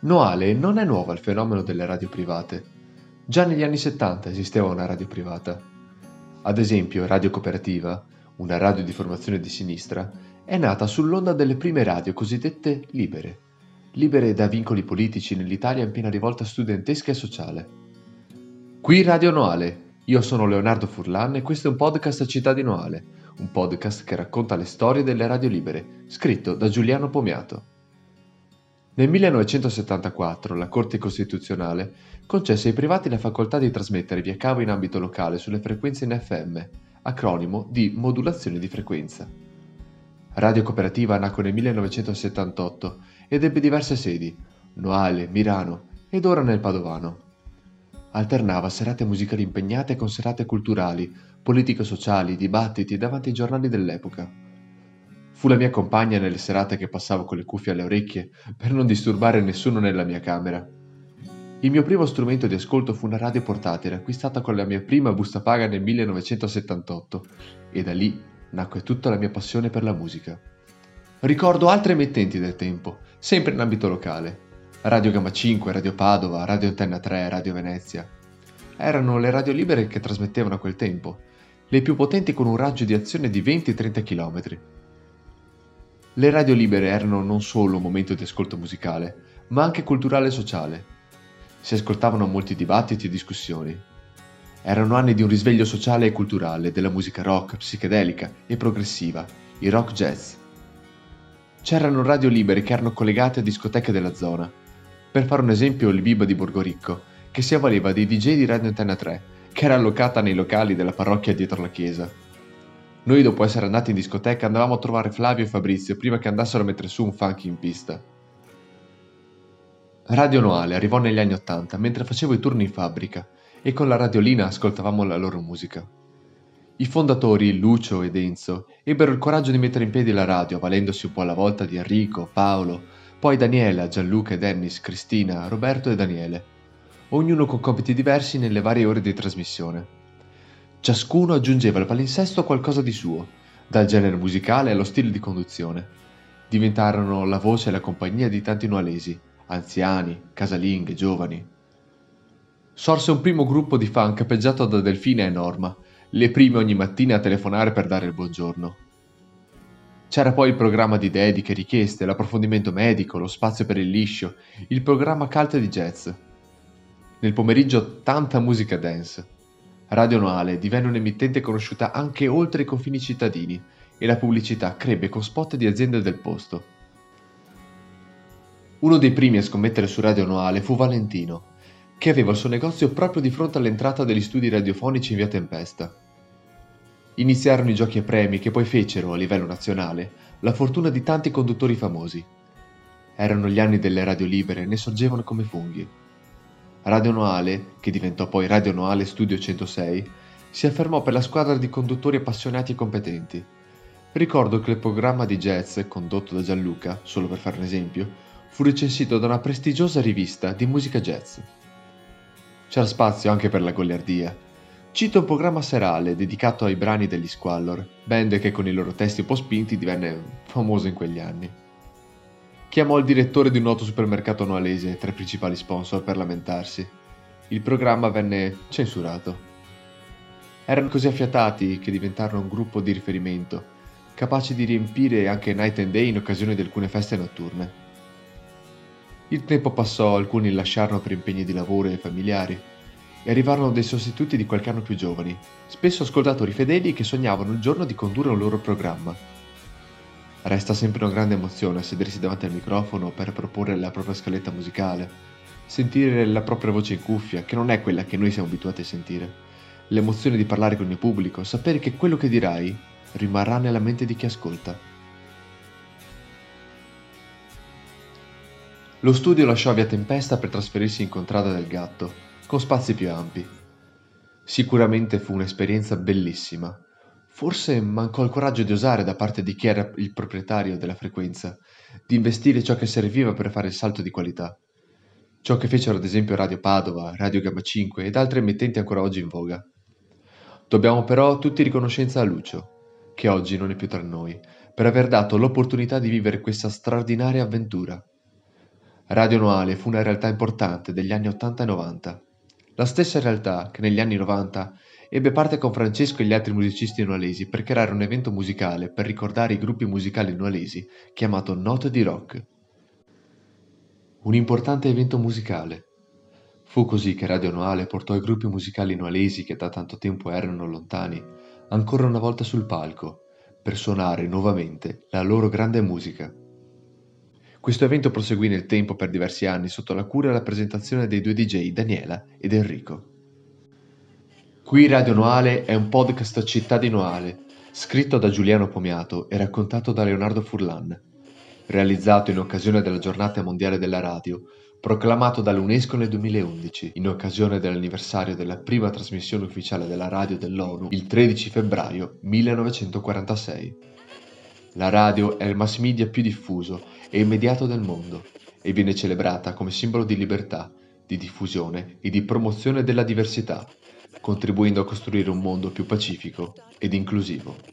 Noale non è nuovo al fenomeno delle radio private. Già negli anni 70 esisteva una radio privata. Ad esempio, Radio Cooperativa, una radio di formazione di sinistra, è nata sull'onda delle prime radio cosiddette libere, libere da vincoli politici nell'Italia in piena rivolta studentesca e sociale. Qui Radio Noale, io sono Leonardo Furlan e questo è un podcast a Città di Noale, un podcast che racconta le storie delle radio libere, scritto da Giuliano Pomiato. Nel 1974 la Corte Costituzionale concesse ai privati la facoltà di trasmettere via cavo in ambito locale sulle frequenze in FM, acronimo di modulazione di frequenza. Radio Cooperativa nacque nel 1978 ed ebbe diverse sedi, Noale, Mirano ed ora nel Padovano. Alternava serate musicali impegnate con serate culturali, politico-sociali, dibattiti davanti ai giornali dell'epoca. Fu la mia compagna nelle serate che passavo con le cuffie alle orecchie per non disturbare nessuno nella mia camera. Il mio primo strumento di ascolto fu una radio portatile acquistata con la mia prima busta paga nel 1978 e da lì nacque tutta la mia passione per la musica. Ricordo altre emittenti del tempo, sempre in ambito locale. Radio Gamma 5, Radio Padova, Radio Antenna 3, Radio Venezia. Erano le radio libere che trasmettevano a quel tempo, le più potenti con un raggio di azione di 20-30 km. Le radio libere erano non solo un momento di ascolto musicale, ma anche culturale e sociale. Si ascoltavano molti dibattiti e discussioni, erano anni di un risveglio sociale e culturale della musica rock, psichedelica e progressiva, il rock jazz. C'erano radio libere che erano collegate a discoteche della zona. Per fare un esempio, il Biba di Borgoricco, che si avvaleva dei DJ di Radio Antenna 3, che era allocata nei locali della parrocchia dietro la chiesa. Noi, dopo essere andati in discoteca, andavamo a trovare Flavio e Fabrizio prima che andassero a mettere su un funky in pista. Radio Noale arrivò negli anni Ottanta, mentre facevo i turni in fabbrica, e con la radiolina ascoltavamo la loro musica. I fondatori, Lucio ed Enzo, ebbero il coraggio di mettere in piedi la radio, valendosi un po' alla volta di Enrico, Paolo, poi Daniela, Gianluca e Dennis, Cristina, Roberto e Daniele, ognuno con compiti diversi nelle varie ore di trasmissione. Ciascuno aggiungeva al palinsesto qualcosa di suo, dal genere musicale allo stile di conduzione. Diventarono la voce e la compagnia di tanti nualesi, anziani, casalinghe, giovani, sorse un primo gruppo di fan capeggiato da Delfina e Norma, le prime ogni mattina a telefonare per dare il buongiorno. C'era poi il programma di dediche, richieste, l'approfondimento medico, lo spazio per il liscio, il programma cult di jazz. Nel pomeriggio tanta musica dance. Radio Noale divenne un'emittente conosciuta anche oltre i confini cittadini e la pubblicità crebbe con spot di aziende del posto. Uno dei primi a scommettere su Radio Noale fu Valentino, che aveva il suo negozio proprio di fronte all'entrata degli studi radiofonici in via Tempesta. Iniziarono i giochi a premi che poi fecero, a livello nazionale, la fortuna di tanti conduttori famosi. Erano gli anni delle radio libere e ne sorgevano come funghi. Radio Noale, che diventò poi Radio Noale Studio 106, si affermò per la squadra di conduttori appassionati e competenti. Ricordo che il programma di jazz, condotto da Gianluca, solo per fare un esempio, fu recensito da una prestigiosa rivista di musica jazz. C'era spazio anche per la goliardia. Cito un programma serale dedicato ai brani degli Squallor, band che con i loro testi un po' spinti divenne famoso in quegli anni. Chiamò il direttore di un noto supermercato noalese tra i principali sponsor per lamentarsi. Il programma venne censurato. Erano così affiatati che diventarono un gruppo di riferimento, capaci di riempire anche night and day in occasione di alcune feste notturne. Il tempo passò, alcuni lasciarono per impegni di lavoro e familiari, e arrivarono dei sostituti di qualche anno più giovani, spesso ascoltatori fedeli che sognavano il giorno di condurre un loro programma. Resta sempre una grande emozione sedersi davanti al microfono per proporre la propria scaletta musicale, sentire la propria voce in cuffia, che non è quella che noi siamo abituati a sentire, l'emozione di parlare con il pubblico, sapere che quello che dirai rimarrà nella mente di chi ascolta. Lo studio lasciò via Tempesta per trasferirsi in Contrada del Gatto, con spazi più ampi. Sicuramente fu un'esperienza bellissima. Forse mancò il coraggio di osare da parte di chi era il proprietario della frequenza, di investire ciò che serviva per fare il salto di qualità. Ciò che fecero ad esempio Radio Padova, Radio Gamma 5 ed altre emittenti ancora oggi in voga. Dobbiamo però tutti riconoscenza a Lucio, che oggi non è più tra noi, per aver dato l'opportunità di vivere questa straordinaria avventura. Radio Noale fu una realtà importante degli anni 80 e 90, la stessa realtà che negli anni 90 ebbe parte con Francesco e gli altri musicisti nualesi per creare un evento musicale per ricordare i gruppi musicali nualesi chiamato Note di Rock. Un importante evento musicale. Fu così che Radio Noale portò i gruppi musicali nualesi che da tanto tempo erano lontani ancora una volta sul palco per suonare nuovamente la loro grande musica. Questo evento proseguì nel tempo per diversi anni sotto la cura e la presentazione dei due DJ Daniela ed Enrico. Qui Radio Noale è un podcast Città di Noale, scritto da Giuliano Pomiato e raccontato da Leonardo Furlan, realizzato in occasione della Giornata Mondiale della Radio, proclamato dall'UNESCO nel 2011, in occasione dell'anniversario della prima trasmissione ufficiale della radio dell'ONU il 13 febbraio 1946. La radio è il mass media più diffuso e immediato del mondo e viene celebrata come simbolo di libertà, di diffusione e di promozione della diversità, contribuendo a costruire un mondo più pacifico ed inclusivo.